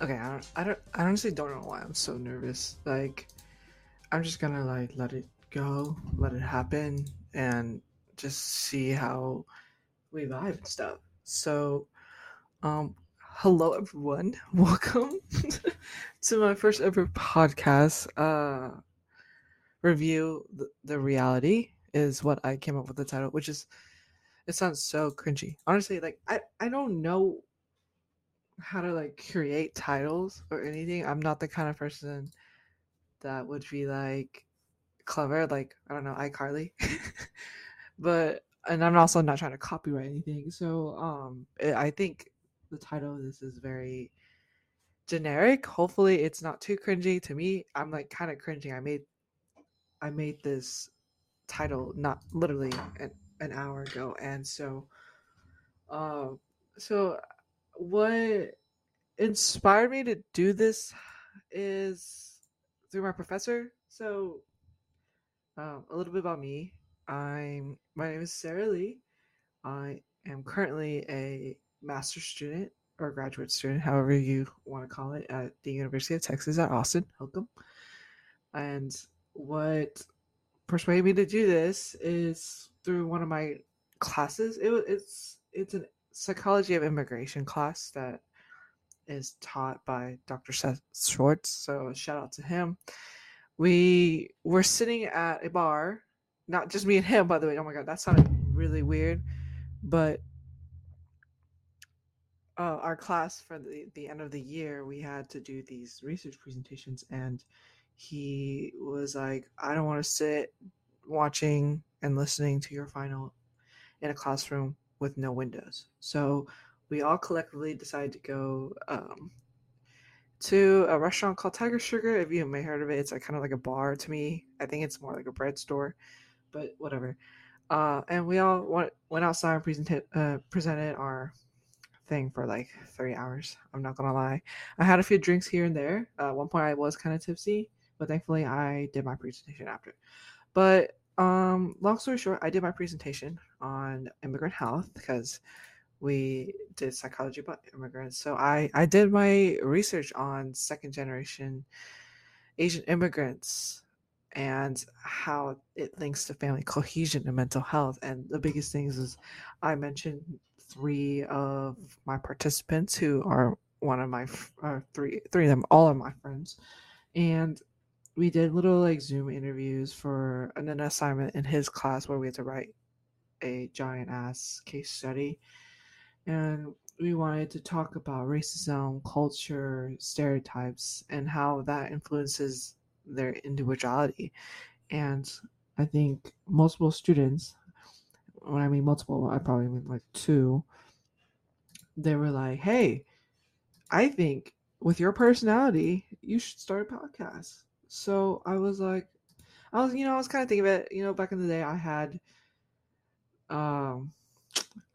Okay, I don't, I don't, I honestly don't know why I'm so nervous. Like, I'm just gonna like let it go, let it happen, and just see how we vibe and stuff. So, um, hello everyone, welcome to my first ever podcast. Uh, review the, the reality is what I came up with the title, which is it sounds so cringy. Honestly, like I, I don't know how to like create titles or anything. I'm not the kind of person that would be like clever, like I don't know, iCarly. but and I'm also not trying to copyright anything. So um eh, I think the title of this is very generic. Hopefully it's not too cringy to me. I'm like kind of cringing. I made I made this title not literally an, an hour ago and so uh so what inspired me to do this is through my professor. So, um, a little bit about me. I'm my name is Sarah Lee. I am currently a master's student or graduate student, however you want to call it, at the University of Texas at Austin. Welcome. And what persuaded me to do this is through one of my classes. It it's it's an psychology of immigration class that is taught by Dr. Seth Schwartz. So shout out to him. We were sitting at a bar, not just me and him, by the way. Oh my god, that sounded really weird. But uh, our class for the, the end of the year, we had to do these research presentations, and he was like, I don't want to sit watching and listening to your final in a classroom with no windows. So we all collectively decided to go um, to a restaurant called Tiger Sugar. If you may have heard of it, it's like kind of like a bar to me. I think it's more like a bread store, but whatever. Uh, and we all went, went outside and presented uh, presented our thing for like three hours. I'm not gonna lie. I had a few drinks here and there. Uh, at one point, I was kind of tipsy, but thankfully, I did my presentation after. But um, long story short, I did my presentation on immigrant health because we did psychology about immigrants. So I I did my research on second generation Asian immigrants and how it links to family cohesion and mental health. And the biggest things is I mentioned three of my participants who are one of my uh, three three of them all of my friends and we did little like Zoom interviews for an, assignment in his class where we had to write a giant ass case study. And we wanted to talk about racism, culture, stereotypes, and how that influences their individuality. And I think multiple students, when I mean multiple, I probably mean like two, they were like, hey, I think with your personality, you should start a podcast. So I was like, I was, you know, I was kind of thinking of it. You know, back in the day, I had, um,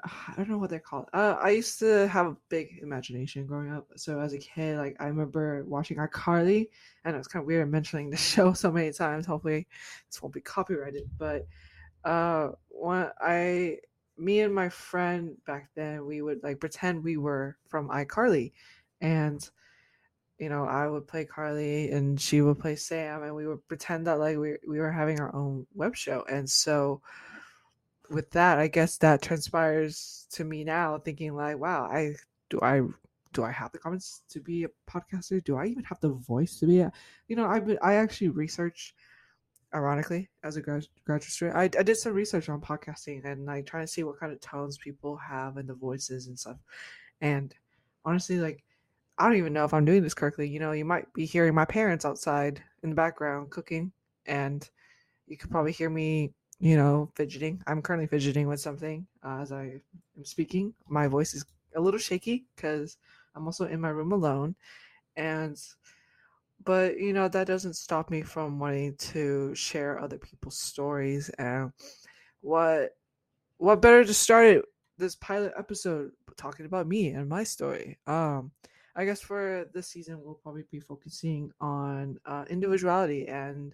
I don't know what they're called. Uh, I used to have a big imagination growing up. So as a kid, like I remember watching iCarly, and it was kind of weird mentioning the show so many times. Hopefully, this won't be copyrighted. But uh, when I, me and my friend back then, we would like pretend we were from iCarly, and you know, I would play Carly and she would play Sam, and we would pretend that like we we were having our own web show. And so, with that, I guess that transpires to me now, thinking like, wow, I do I do I have the comments to be a podcaster? Do I even have the voice to be a? You know, I've been, I actually researched, ironically, as a grad, graduate student, I, I did some research on podcasting and like trying to see what kind of tones people have and the voices and stuff. And honestly, like I don't even know if I'm doing this correctly. You know, you might be hearing my parents outside in the background cooking, and you could probably hear me, you know, fidgeting. I'm currently fidgeting with something uh, as I am speaking. My voice is a little shaky because I'm also in my room alone. And, but, you know, that doesn't stop me from wanting to share other people's stories. And what, what better to start this pilot episode talking about me and my story? Um, I guess for this season, we'll probably be focusing on uh, individuality and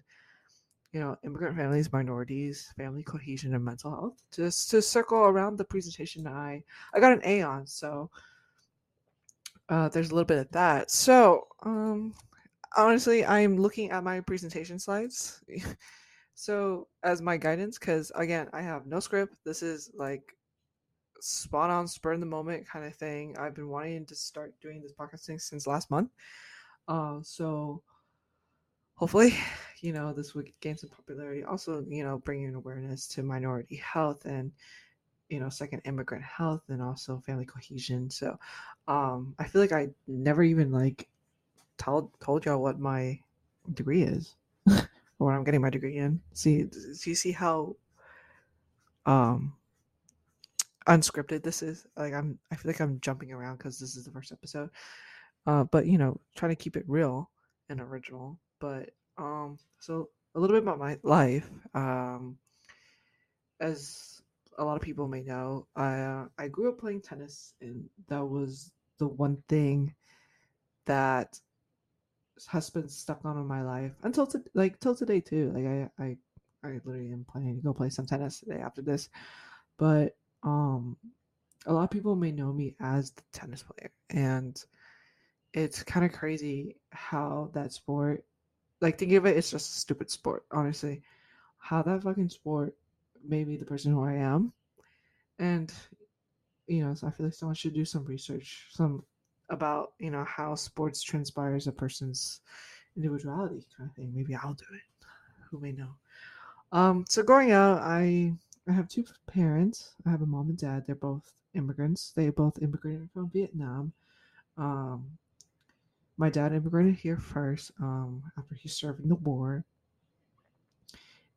you know immigrant families, minorities, family cohesion, and mental health. Just to circle around the presentation, I I got an A on. So uh, there's a little bit of that. So, um, honestly, I'm looking at my presentation slides. so as my guidance, because again, I have no script. This is like spot on, spur in the moment kind of thing. I've been wanting to start doing this podcasting since last month. Uh, so hopefully, you know, this would gain some popularity. Also, you know, bringing awareness to minority health and you know second immigrant health and also family cohesion so um i feel like i never even like told told y'all what my degree is or what i'm getting my degree in see do you see how um unscripted this is like i'm i feel like i'm jumping around because this is the first episode uh but you know trying to keep it real and original but um so a little bit about my life um as a lot of people may know, I uh, I grew up playing tennis, and that was the one thing that has been stuck on in my life until to, like till today too. Like I I I literally am planning to go play some tennis today after this, but um, a lot of people may know me as the tennis player, and it's kind of crazy how that sport, like think of it, it's just a stupid sport, honestly. How that fucking sport made me the person who I am. And you know, so I feel like someone should do some research, some about you know how sports transpires a person's individuality kind of thing. Maybe I'll do it. Who may know? Um, so growing up, I I have two parents. I have a mom and dad. They're both immigrants. They both immigrated from Vietnam. Um, my dad immigrated here first um, after he served in the war.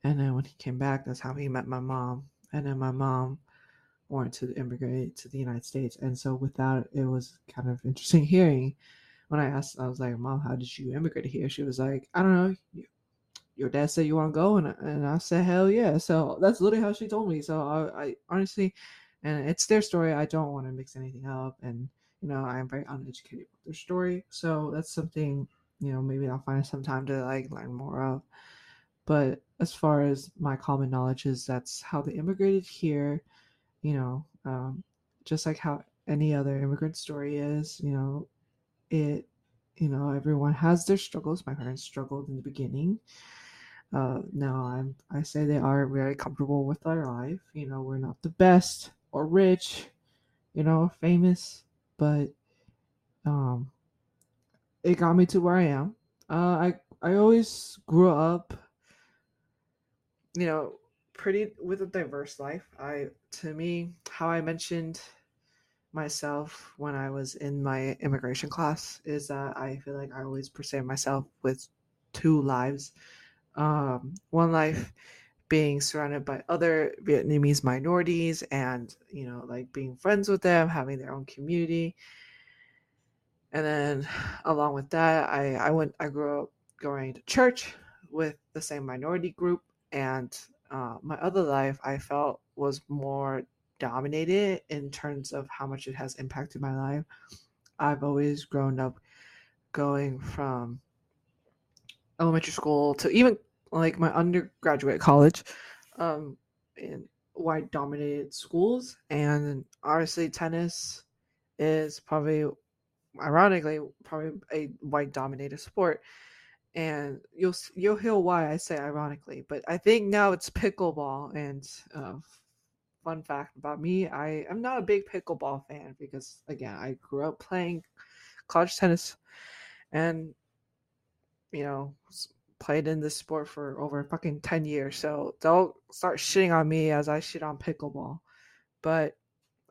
And then when he came back, that's how he met my mom. And then my mom wanted to immigrate to the United States. And so with that, it was kind of interesting hearing when I asked, I was like, Mom, how did you immigrate here? She was like, I don't know. Your dad said you want to go, and and I said hell yeah. So that's literally how she told me. So I, I honestly, and it's their story. I don't want to mix anything up, and you know I'm very uneducated with their story. So that's something you know maybe I'll find some time to like learn more of. But as far as my common knowledge is, that's how they immigrated here. You know, um, just like how any other immigrant story is. You know, it. You know, everyone has their struggles. My parents struggled in the beginning. Uh, now I'm. I say they are very comfortable with their life. You know, we're not the best or rich. You know, famous, but um, it got me to where I am. Uh, I I always grew up you know, pretty with a diverse life. I to me, how I mentioned myself when I was in my immigration class is that I feel like I always perceive myself with two lives. Um, one life being surrounded by other Vietnamese minorities and, you know, like being friends with them, having their own community. And then along with that, I, I went I grew up going to church with the same minority group and uh, my other life I felt was more dominated in terms of how much it has impacted my life. I've always grown up going from elementary school to even like my undergraduate college um, in white dominated schools. And honestly, tennis is probably, ironically, probably a white dominated sport and you'll you'll hear why I say ironically, but I think now it's pickleball. And uh, fun fact about me, I am not a big pickleball fan because again, I grew up playing college tennis, and you know played in this sport for over fucking 10 years so don't start shitting on me as i shit on pickleball but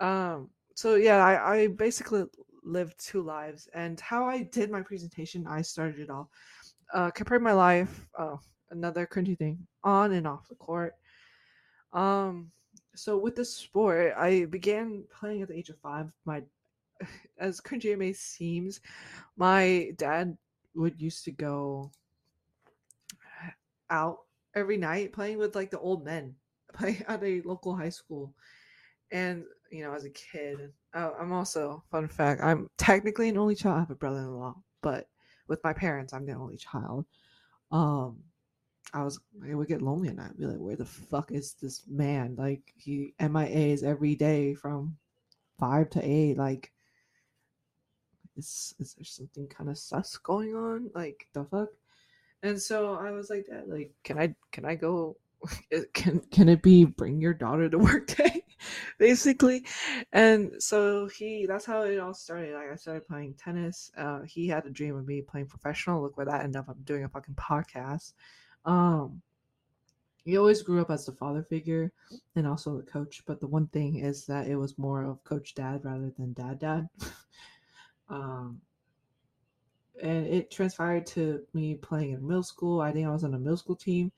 um so yeah i i basically lived two lives and how i did my presentation i started it off uh, compared my life, oh, another cringy thing, on and off the court. Um, so with this sport, I began playing at the age of five. My, as cringy it may seems, my dad would used to go out every night playing with like the old men, play at a local high school, and you know, as a kid, uh, I'm also fun fact, I'm technically an only child. I have a brother-in-law, but with my parents. I'm the only child. Um, I was I would get lonely and I'd be like, where the fuck is this man? Like he MIAs every day from five to eight. Like is is there something kind of sus going on? Like the fuck? And so I was like, Dad, like, can I can I go? Can can it be bring your daughter to work day, basically? And so he that's how it all started. Like I started playing tennis. Uh, he had a dream of me playing professional. Look where that ended up. I'm doing a fucking podcast. Um, he always grew up as the father figure and also the coach. But the one thing is that it was more of coach dad rather than dad dad. um, and it transpired to me playing in middle school. I think I was on a middle school team,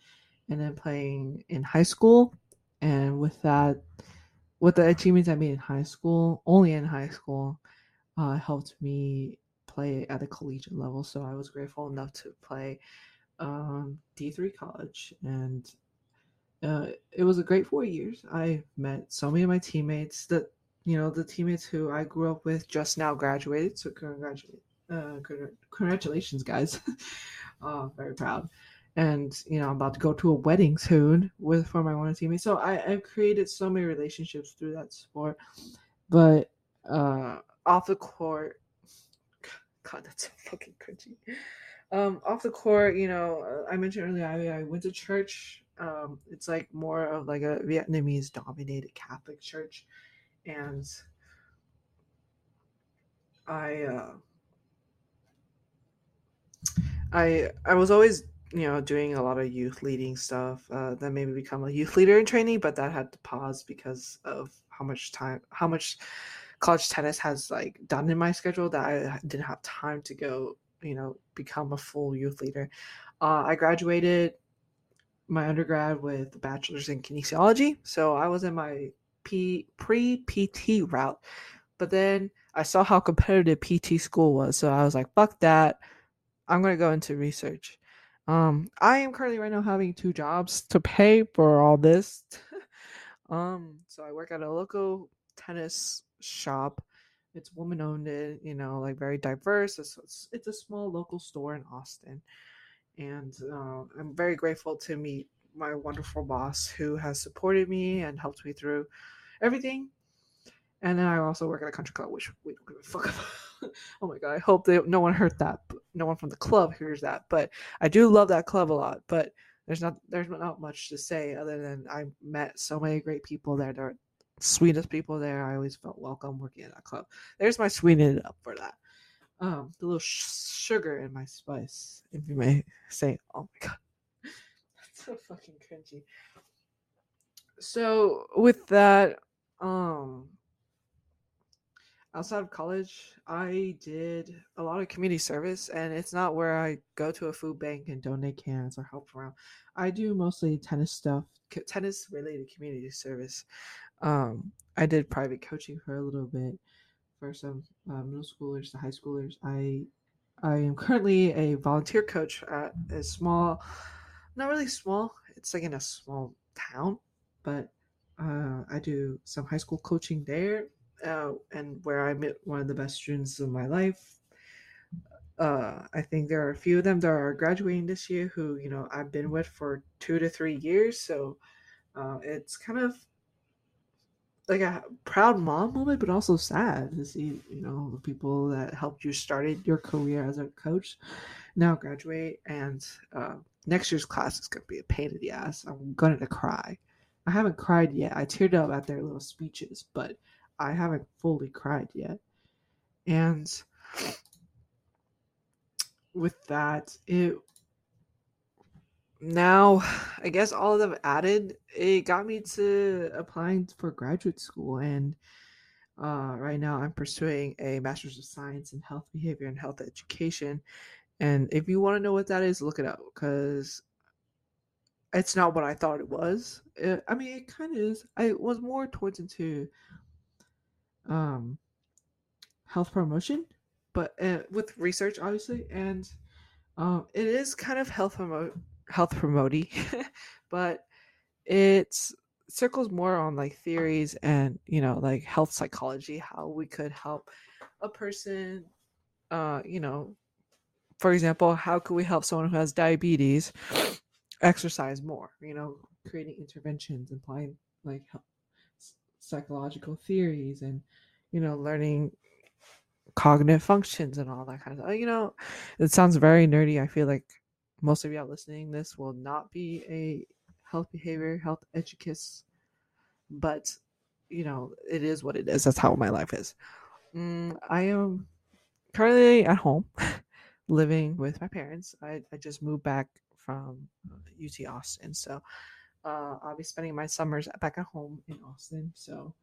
and then playing in high school. And with that, with the achievements I made in high school, only in high school, uh, helped me play at the collegiate level. So I was grateful enough to play um, D3 college, and uh, it was a great four years. I met so many of my teammates that you know the teammates who I grew up with just now graduated. So congratulations uh, congratulations, guys. uh, very proud. And you know, I'm about to go to a wedding soon with for my one teammates. So I, I've created so many relationships through that sport. But uh, off the court, God, that's so fucking cringy. Um, off the court, you know, uh, I mentioned earlier I, I went to church. Um, it's like more of like a Vietnamese dominated Catholic church, and I uh, I I was always you know doing a lot of youth leading stuff. Uh, that made me become a youth leader in training, but that had to pause because of how much time, how much college tennis has like done in my schedule that I didn't have time to go. You know, become a full youth leader. Uh, I graduated my undergrad with a bachelor's in kinesiology, so I was in my P pre PT route. But then I saw how competitive PT school was, so I was like, "Fuck that." I'm gonna go into research. Um, I am currently right now having two jobs to pay for all this. um, so I work at a local tennis shop. It's woman owned, it you know, like very diverse. It's, it's, it's a small local store in Austin, and uh, I'm very grateful to meet my wonderful boss who has supported me and helped me through everything. And then I also work at a country club, which we don't give a fuck about. oh my god, I hope that no one heard that. No one from the club hears that. But I do love that club a lot. But there's not there's not much to say other than I met so many great people there. They're sweetest people there. I always felt welcome working at that club. There's my sweetening up for that. Um, the little sh- sugar in my spice, if you may say. Oh my god, so fucking cringy. So with that, um, outside of college, I did a lot of community service, and it's not where I go to a food bank and donate cans or help around. I do mostly tennis stuff, tennis related community service. Um, I did private coaching for a little bit for some uh, middle schoolers to high schoolers. I I am currently a volunteer coach at a small, not really small. It's like in a small town, but uh, I do some high school coaching there uh, and where I met one of the best students of my life. Uh, I think there are a few of them that are graduating this year who, you know, I've been with for two to three years. So uh, it's kind of like a proud mom moment, but also sad to see, you know, the people that helped you started your career as a coach now graduate. And uh, next year's class is going to be a pain in the ass. I'm going to cry. I haven't cried yet. I teared up at their little speeches, but I haven't fully cried yet. And with that, it now I guess all of them added, it got me to applying for graduate school and uh, right now I'm pursuing a master's of science in health behavior and health education. And if you want to know what that is, look it up because it's not what I thought it was. It, I mean, it kind of is. I was more towards into um, health promotion, but uh, with research, obviously, and um, it is kind of health promote health promoting, but it's circles more on like theories and you know like health psychology, how we could help a person, uh, you know, for example, how could we help someone who has diabetes exercise more? You know, creating interventions, applying like psychological theories and you know learning cognitive functions and all that kind of stuff. You know, it sounds very nerdy. I feel like most of y'all listening this will not be a health behavior, health educist, but you know, it is what it is. That's how my life is. Mm, I am currently at home living with my parents. I, I just moved back from UT Austin. So uh, I'll be spending my summers back at home in Austin. So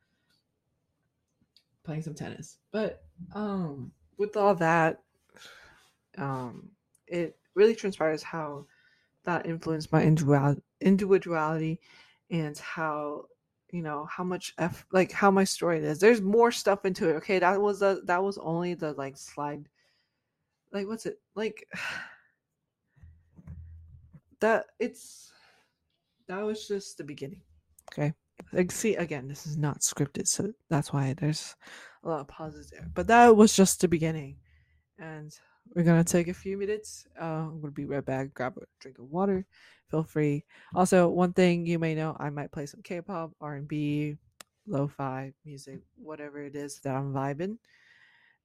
playing some tennis. But um, with all that, um, it really transpires how that influenced my individuality and how you know how much f like how my story is there's more stuff into it okay that was the that was only the like slide like what's it like that it's that was just the beginning. Okay. Like see again this is not scripted so that's why there's a lot of pauses there but that was just the beginning. And we're gonna take a few minutes. Uh, i'm gonna be right back grab a drink of water feel free. Also one thing you may know i might play some k-pop r&b lo-fi music whatever it is that i'm vibing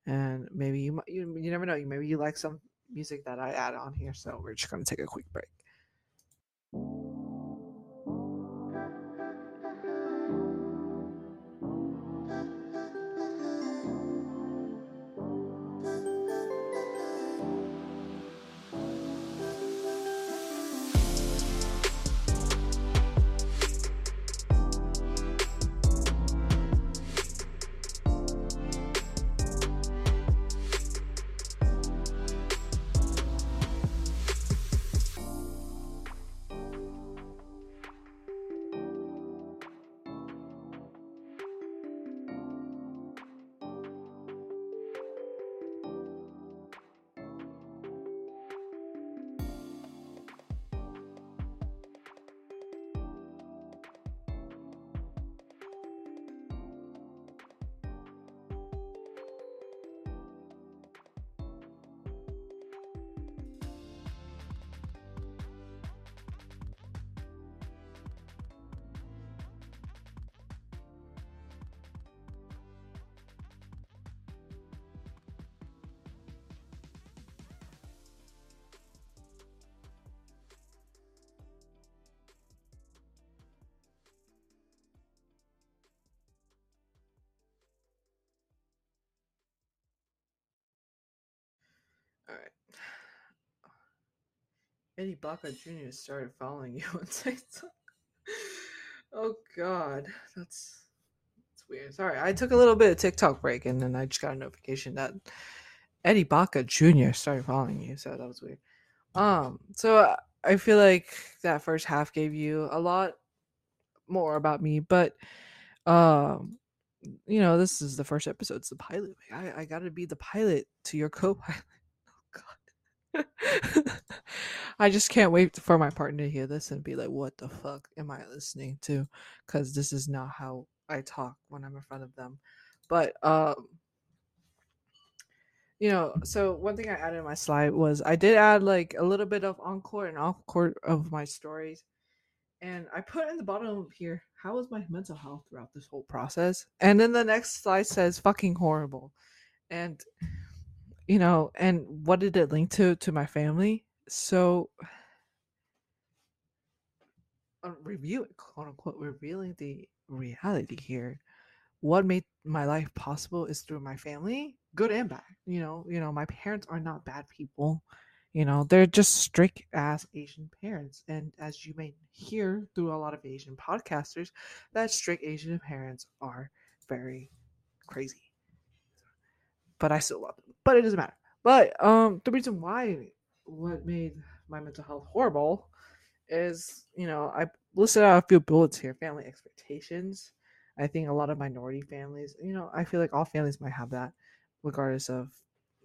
and maybe you you, you never know maybe you like some music that i add on here so we're just gonna take a quick break All right. Eddie Baca Jr. started following you on TikTok. oh God, that's that's weird. Sorry, I took a little bit of TikTok break and then I just got a notification that Eddie Baca Jr. started following you. So that was weird. Um, so I feel like that first half gave you a lot more about me, but um, you know, this is the first episode. It's the pilot. I, I got to be the pilot to your co-pilot. I just can't wait for my partner to hear this and be like, what the fuck am I listening to? Because this is not how I talk when I'm in front of them. But, um, you know, so one thing I added in my slide was I did add like a little bit of encore and encore of my stories. And I put in the bottom here, how was my mental health throughout this whole process? And then the next slide says fucking horrible. And you know, and what did it link to to my family? So uh, reviewing quote unquote revealing the reality here what made my life possible is through my family good and bad you know you know my parents are not bad people you know they're just strict ass asian parents and as you may hear through a lot of asian podcasters that strict asian parents are very crazy but I still love them. But it doesn't matter. But um, the reason why what made my mental health horrible is, you know, I listed out a few bullets here. Family expectations. I think a lot of minority families, you know, I feel like all families might have that, regardless of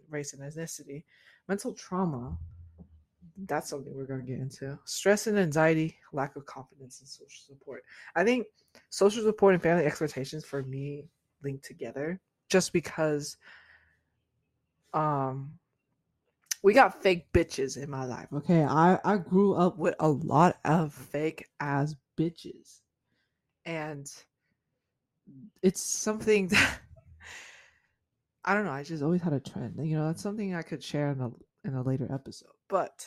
race and ethnicity. Mental trauma. That's something we're going to get into. Stress and anxiety, lack of confidence, and social support. I think social support and family expectations for me link together just because um we got fake bitches in my life. Okay, I I grew up with a lot of fake ass bitches, and it's something that I don't know. I just always had a trend. You know, that's something I could share in a in a later episode. But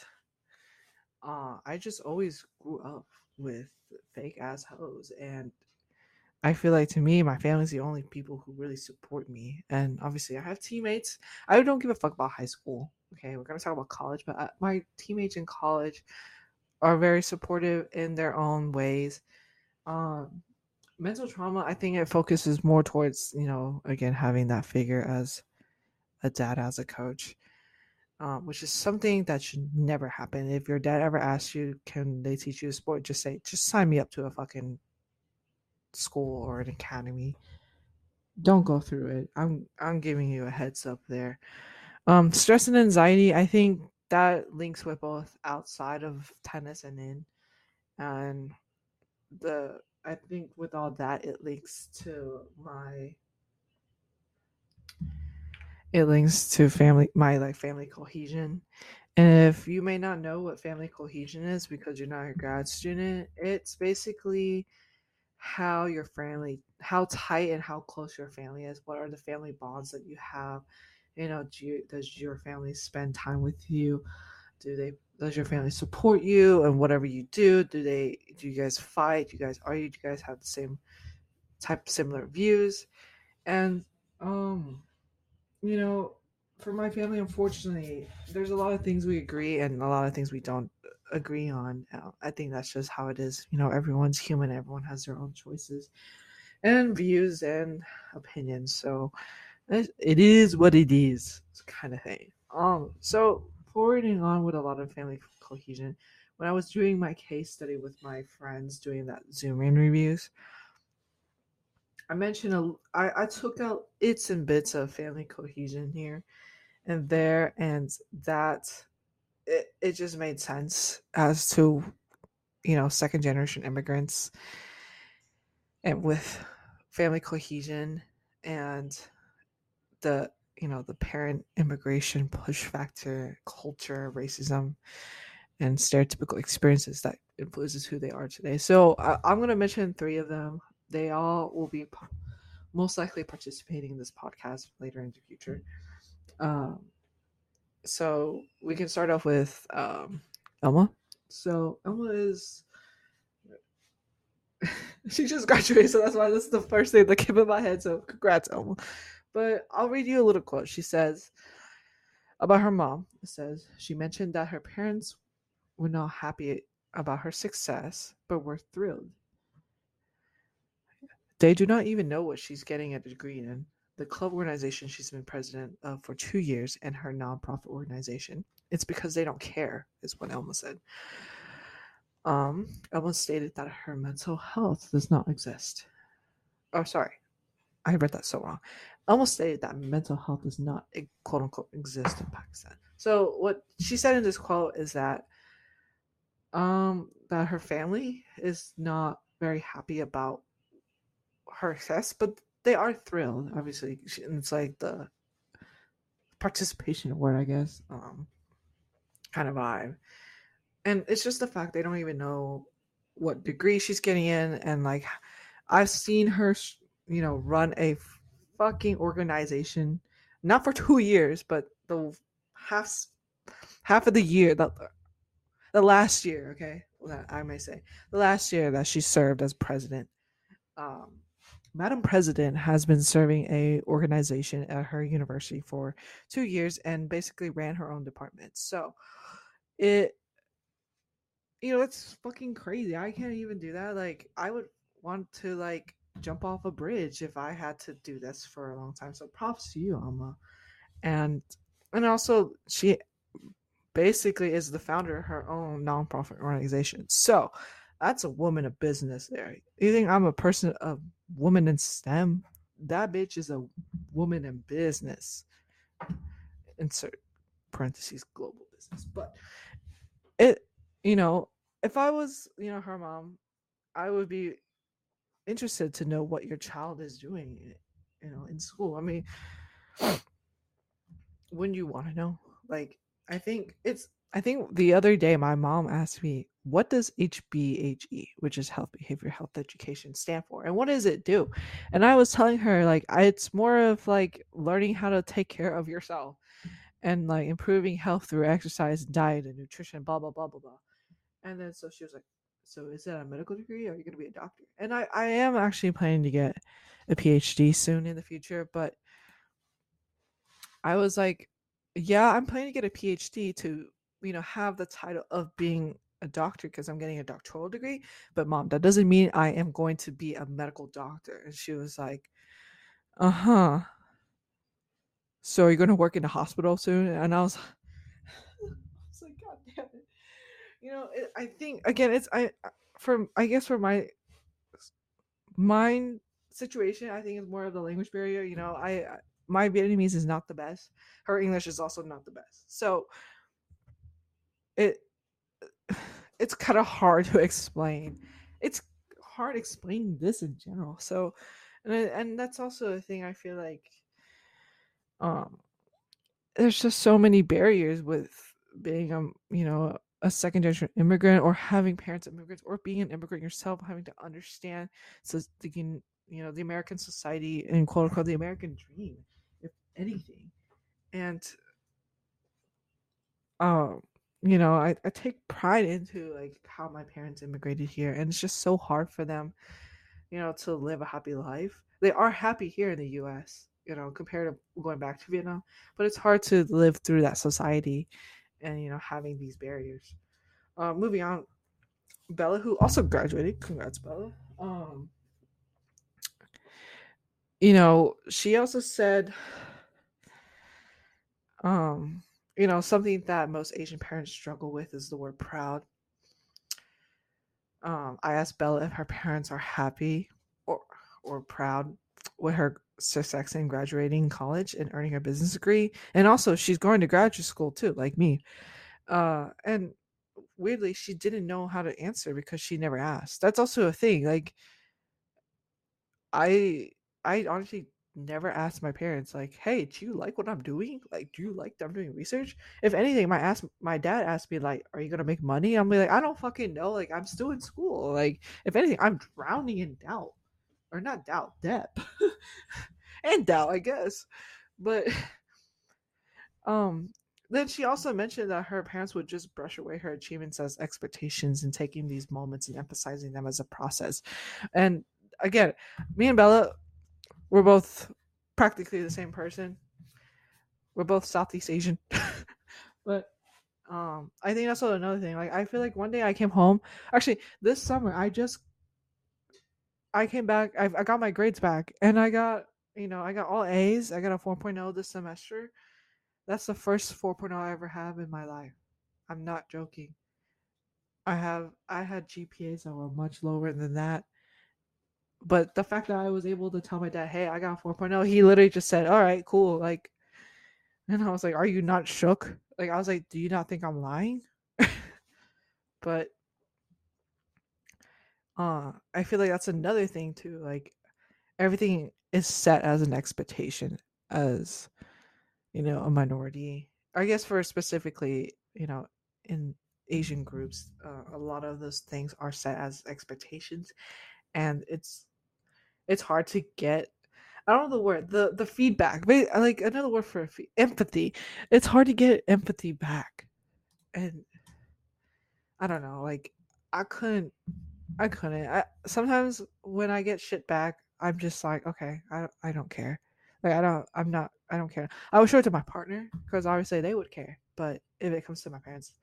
uh, I just always grew up with fake ass hoes, and I feel like to me, my family's the only people who really support me. And obviously, I have teammates. I don't give a fuck about high school. Okay, we're gonna talk about college, but uh, my teammates in college are very supportive in their own ways. Um, mental trauma, I think it focuses more towards, you know, again, having that figure as a dad, as a coach, um, which is something that should never happen. If your dad ever asks you, can they teach you a sport? Just say, just sign me up to a fucking school or an academy. Don't go through it. I'm I'm giving you a heads up there. Um, stress and anxiety, I think that links with both outside of tennis and in. And the I think with all that it links to my it links to family my like family cohesion. And if you may not know what family cohesion is because you're not a grad student, it's basically how your family how tight and how close your family is. What are the family bonds that you have? You know, do you, does your family spend time with you? Do they does your family support you and whatever you do? Do they do you guys fight? Do you guys argue? Do you guys have the same type similar views? And um you know, for my family unfortunately, there's a lot of things we agree and a lot of things we don't agree on. Uh, I think that's just how it is. You know, everyone's human, everyone has their own choices and views and opinions. So it is what it is, kind of thing. Um, so forwarding on with a lot of family cohesion. When I was doing my case study with my friends doing that Zoom in reviews, I mentioned a, I, I took out its and bits of family cohesion here and there, and that it, it just made sense as to, you know, second generation immigrants and with family cohesion and the you know the parent immigration push factor culture racism and stereotypical experiences that influences who they are today. So I, i'm going to mention three of them. They all will be most likely participating in this podcast later in the future. Um, so we can start off with um, elma so elma is she just graduated so that's why this is the first thing that came in my head so congrats elma but I'll read you a little quote. She says about her mom. It says she mentioned that her parents were not happy about her success, but were thrilled. They do not even know what she's getting a degree in. The club organization she's been president of for two years and her nonprofit organization. It's because they don't care, is what Elma said. Um, Elma stated that her mental health does not exist. Oh, sorry. I read that so wrong almost stated that mental health does not quote unquote exist in Pakistan. So what she said in this quote is that um that her family is not very happy about her success, but they are thrilled. Obviously, it's like the participation award, I guess, um, kind of vibe. And it's just the fact they don't even know what degree she's getting in, and like I've seen her, you know, run a fucking organization, not for two years, but the half half of the year that the last year, okay, I may say, the last year that she served as president. Um, Madam President has been serving a organization at her university for two years and basically ran her own department. So it you know it's fucking crazy. I can't even do that. Like I would want to like jump off a bridge if I had to do this for a long time. So props to you, Alma. And and also she basically is the founder of her own nonprofit organization. So that's a woman of business there. You think I'm a person of woman in STEM? That bitch is a woman in business. Insert parentheses global business. But it you know, if I was, you know, her mom, I would be interested to know what your child is doing you know in school i mean when you want to know like I think it's I think the other day my mom asked me, what does HBHE, which is health behavior health education, stand for? And what does it do? And I was telling her like it's more of like learning how to take care of yourself and like improving health through exercise, diet, and nutrition, blah blah blah blah blah. And then so she was like, So is that a medical degree? Or are you gonna be a doctor? And I, I am actually planning to get a PhD soon in the future, but I was like, yeah, I'm planning to get a PhD to, you know, have the title of being a doctor because I'm getting a doctoral degree. But mom, that doesn't mean I am going to be a medical doctor. And she was like, uh huh. So you're you going to work in a hospital soon? And I was, I was like, God damn it. You know, it, I think again, it's I from I guess for my mind situation, I think it's more of the language barrier. You know, I my Vietnamese is not the best. Her English is also not the best. So it it's kind of hard to explain. It's hard explaining this in general. So and and that's also a thing I feel like um there's just so many barriers with being um you know a second generation immigrant or having parents immigrants or being an immigrant yourself having to understand so can you know the american society and quote unquote the american dream if anything and um you know I, I take pride into like how my parents immigrated here and it's just so hard for them you know to live a happy life. They are happy here in the us you know compared to going back to vietnam but it's hard to live through that society and you know having these barriers. Uh, moving on bella who also graduated congrats bella. Um you know she also said um you know something that most asian parents struggle with is the word proud. Um i asked bella if her parents are happy or or proud with her success in graduating college and earning her business degree. And also she's going to graduate school too like me. Uh and weirdly she didn't know how to answer because she never asked. That's also a thing like i i honestly never asked my parents like hey do you like what i'm doing? Like do you like that i'm doing research? If anything my ask my dad asked me like are you gonna make money? I'm like i don't fucking know like i'm still in school. Like if anything i'm drowning in doubt or not doubt debt and doubt i guess. But um then she also mentioned that her parents would just brush away her achievements as expectations and taking these moments and emphasizing them as a process. And again me and bella we're both practically the same person we're both southeast asian but um i think that's also another thing like i feel like one day i came home actually this summer i just I came back. I, I got my grades back, and I got you know I got all A's. I got a 4.0 this semester. That's the first 4.0 I ever have in my life. I'm not joking. I have I had GPAs that were much lower than that. But the fact that I was able to tell my dad, "Hey, I got 4.0," he literally just said, "All right, cool." Like, and I was like, "Are you not shook?" Like, I was like, "Do you not think I'm lying?" but uh i feel like that's another thing too like everything is set as an expectation as you know a minority i guess for specifically you know in asian groups uh, a lot of those things are set as expectations and it's it's hard to get i don't know the word the the feedback but like another word for empathy it's hard to get empathy back and i don't know like i couldn't I couldn't. I, sometimes when I get shit back, I'm just like, okay, I I don't care. Like I don't. I'm not. I don't care. I would show it to my partner because obviously they would care. But if it comes to my parents,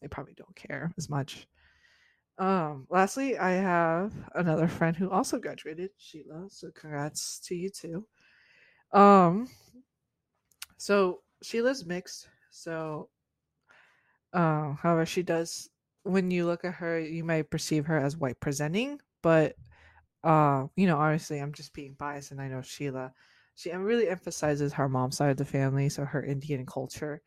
they probably don't care as much. Um. Lastly, I have another friend who also graduated, Sheila. So congrats to you too. Um. So Sheila's mixed. So, uh, however, she does when you look at her, you might perceive her as white presenting, but uh, you know, obviously I'm just being biased and I know Sheila. She really emphasizes her mom's side of the family, so her Indian culture.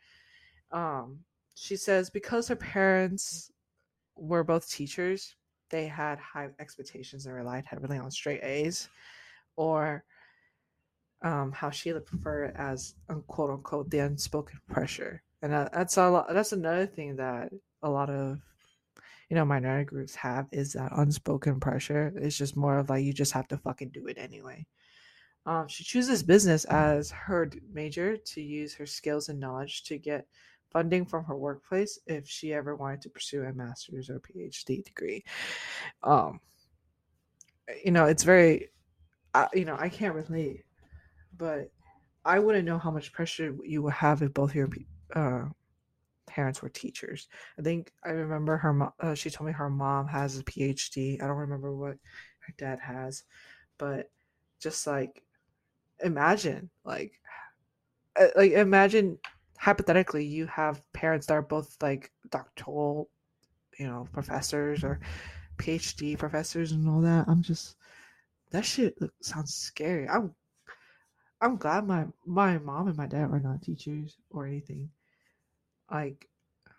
Um, she says because her parents were both teachers, they had high expectations and relied heavily on straight A's, or um, how Sheila preferred as quote unquote the unspoken pressure and that, that's a lot, that's another thing that a lot of you know minority groups have is that unspoken pressure. It's just more of like you just have to fucking do it anyway. Um, she chooses business as her major to use her skills and knowledge to get funding from her workplace if she ever wanted to pursue a master's or PhD degree. Um, you know, it's very, uh, you know, I can't relate, but I wouldn't know how much pressure you would have if both your uh, parents were teachers. I think I remember her. Mo- uh, she told me her mom has a PhD. I don't remember what her dad has, but just like imagine, like, uh, like imagine hypothetically you have parents that are both like doctoral, you know, professors or PhD professors and all that. I'm just that shit sounds scary. I'm I'm glad my my mom and my dad are not teachers or anything. Like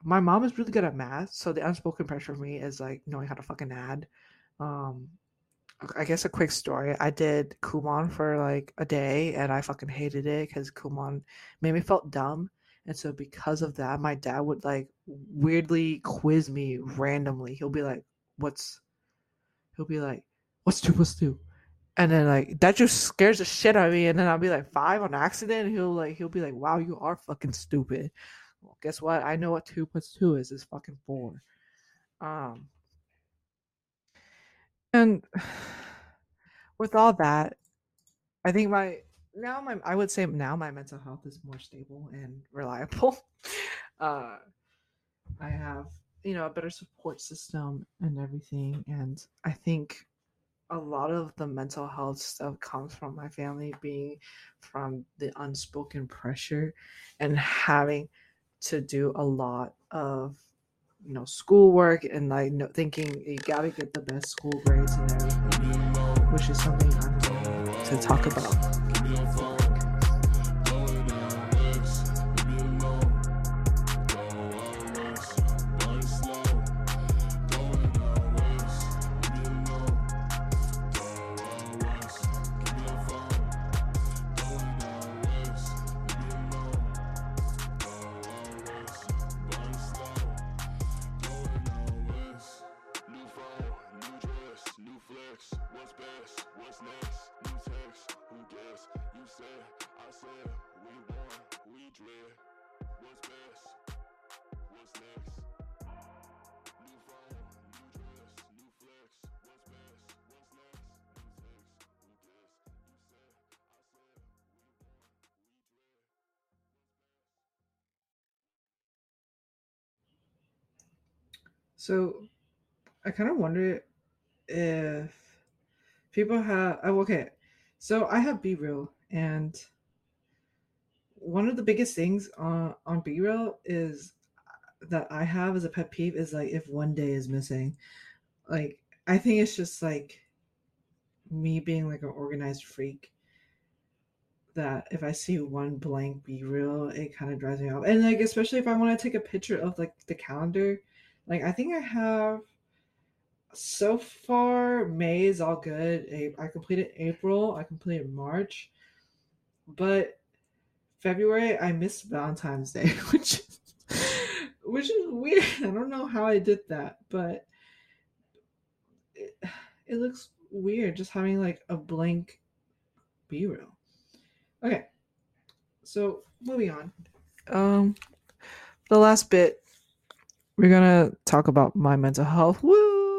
my mom is really good at math, so the unspoken pressure for me is like knowing how to fucking add. Um I guess a quick story. I did Kumon for like a day and I fucking hated it because Kumon made me felt dumb. And so because of that, my dad would like weirdly quiz me randomly. He'll be like, What's he'll be like, What's two plus two? And then like that just scares the shit out of me. And then I'll be like five on accident. And he'll like he'll be like, Wow, you are fucking stupid. Well, guess what? I know what two plus two is. It's fucking four. Um and with all that, I think my now my I would say now my mental health is more stable and reliable. Uh, I have you know a better support system and everything, and I think a lot of the mental health stuff comes from my family being from the unspoken pressure and having to do a lot of you know schoolwork and like thinking you gotta get the best school grades and everything which is something i'm going to talk about I kind of wonder if people have. Oh, okay. So I have BeReal, and one of the biggest things on on BeReal is uh, that I have as a pet peeve is like if one day is missing. Like I think it's just like me being like an organized freak that if I see one blank BeReal, it kind of drives me off. And like especially if I want to take a picture of like the calendar like I think I have so far May is all good. I completed April, I completed March, but February I missed Valentine's Day, which which is weird. I don't know how I did that, but it, it looks weird just having like a blank BeReal. Okay. So moving on. Um the last bit we're gonna talk about my mental health. Woo!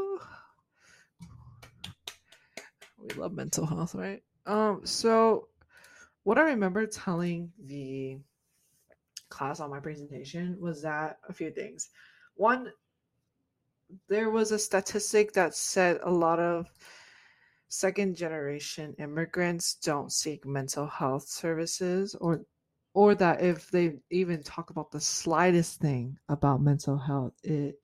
We love mental health, right? Um, so what I remember telling the class on my presentation was that a few things. One, there was a statistic that said a lot of second generation immigrants don't seek mental health services or or that if they even talk about the slightest thing about mental health, it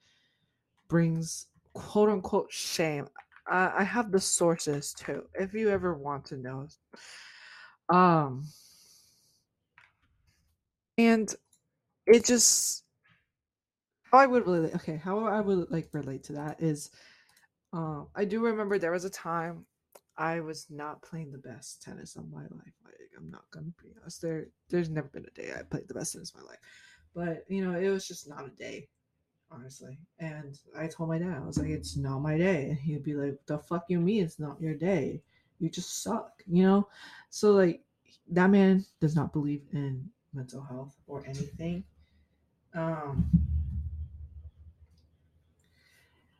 brings quote unquote shame. I, I have the sources too, if you ever want to know. Um, and it just how I would really okay, how I would like relate to that is, um, I do remember there was a time I was not playing the best tennis of my life. Like I'm not gonna be honest. There, there's never been a day I played the best tennis of my life. But you know, it was just not a day, honestly. And I told my dad, I was like, it's not my day. And he'd be like, the fuck you mean it's not your day? You just suck, you know? So like that man does not believe in mental health or anything. Um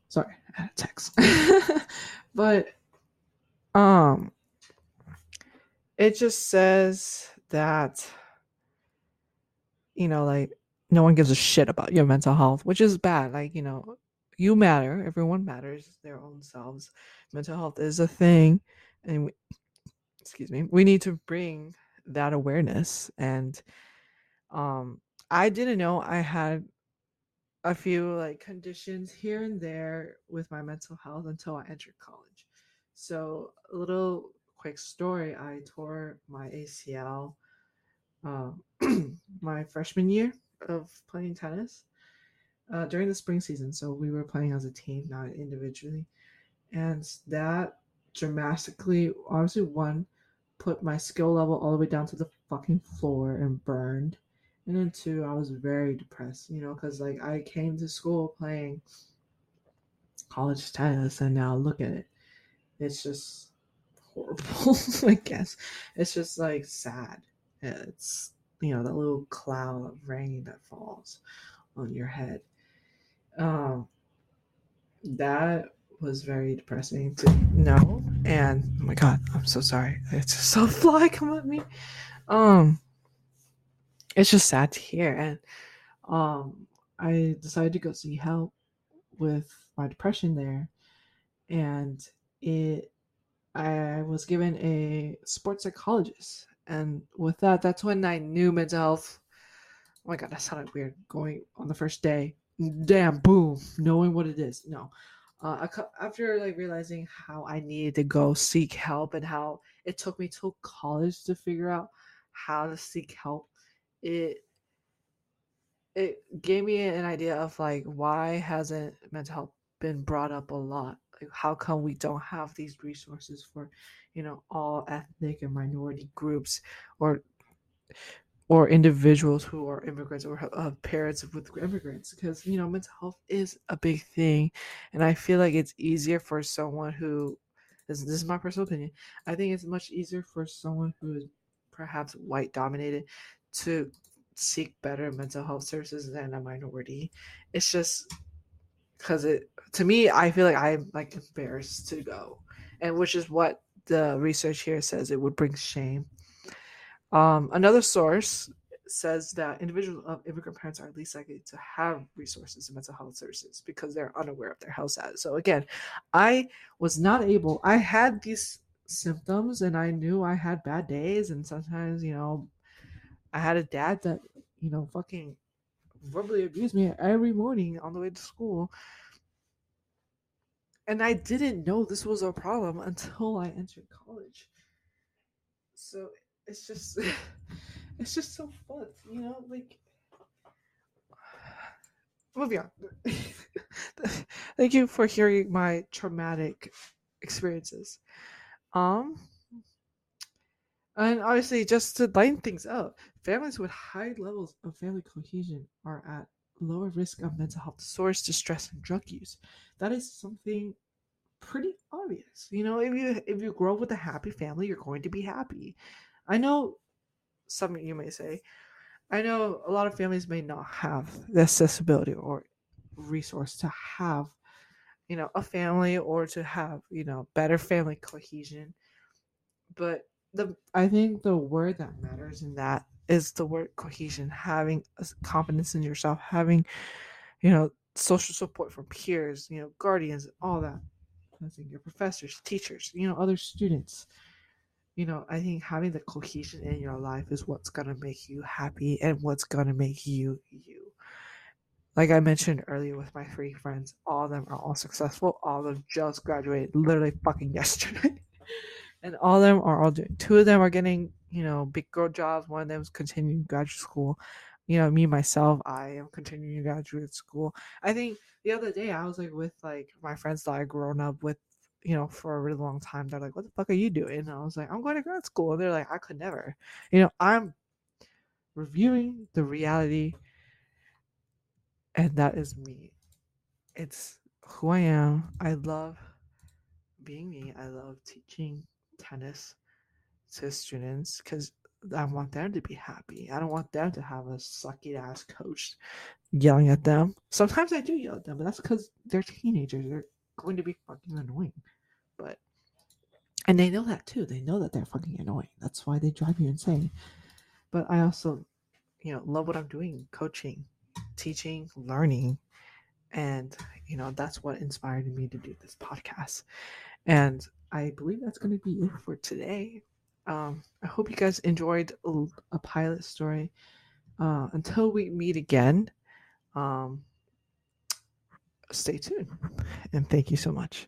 sorry, I had a text. but um it just says that you know like no one gives a shit about your mental health which is bad like you know you matter everyone matters their own selves. Mental health is a thing and we, excuse me we need to bring that awareness and um i didn't know i had a few like conditions here and there with my mental health until i entered college. So a little quick story i tore my acl uh, my freshman year of playing tennis uh, during the spring season. So we were playing as a team, not individually. And that dramatically, obviously, one, put my skill level all the way down to the fucking floor and burned. And then two, I was very depressed, you know, because like I came to school playing college tennis and now look at it. It's just horrible, I guess. It's just like sad. It's you know that little cloud of rain that falls on your head. Um, that was very depressing to know. And oh my god, I'm so sorry. It's just a fly come at me. Um, it's just sad to hear. And um, I decided to go see help with my depression there, and it. I was given a sports psychologist and with that, that's when I knew mental health. Oh my god, that sounded weird. Going on the first day, damn, boom, knowing what it is. No, uh, after like realizing how I needed to go seek help and how it took me till college to figure out how to seek help, it it gave me an idea of like why hasn't mental health been brought up a lot how come we don't have these resources for you know all ethnic and minority groups or or individuals who are immigrants or uh, parents with immigrants? Because you know mental health is a big thing and i feel like it's easier for someone who this, this is my personal opinion i think it's much easier for someone who is perhaps white dominated to seek better mental health services than a minority. It's just because it to me i feel like i'm like embarrassed to go. And which is what the research here says it would bring shame. Um, another source says that individuals of immigrant parents are least likely to have resources in mental health services because they're unaware of their health status. So again i was not able i had these symptoms and i knew i had bad days and sometimes you know i had a dad that you know fucking verbally abused me every morning on the way to school. And I didn't know this was a problem until I entered college. So it's just it's just so fun, you know, like moving on. Thank you for hearing my traumatic experiences. Um and obviously, just to line things up, families with high levels of family cohesion are at lower risk of mental health disorders, distress, and drug use. That is something pretty obvious. You know, if you if you grow up with a happy family, you're going to be happy. I know some you may say, I know a lot of families may not have the accessibility or resource to have, you know, a family or to have, you know, better family cohesion. But the I think the word that matters in that is the word cohesion, having confidence in yourself, having you know social support from peers, you know, guardians, all that. I think your professors, teachers, you know, other students. You know, I think having the cohesion in your life is what's gonna make you happy and what's gonna make you you. Like I mentioned earlier with my three friends, all of them are all successful. All of them just graduated literally fucking yesterday and all of them are all doing. Two of them are getting, you know, big girl jobs. One of them is continuing graduate school. You know, me myself, I am continuing graduate school. I think the other day I was like with like my friends that I grown up with, you know, for a really long time. They're like, "What the fuck are you doing?" And I was like, "I'm going to grad school." And they're like, "I could never." You know, I'm reviewing the reality and that is me. It's who I am. I love being me. I love teaching tennis to students because I want them to be happy. I don't want them to have a sucky ass coach yelling at them. Sometimes I do yell at them, but that's because they're teenagers. They're going to be fucking annoying. But and they know that too. They know that they're fucking annoying. That's why they drive you insane. But I also, you know, love what I'm doing, coaching, teaching, learning. And, you know, that's what inspired me to do this podcast. And I believe that's going to be it for today. Um, I hope you guys enjoyed a, pilot story. Uh, until we meet again, um, stay tuned. And thank you so much.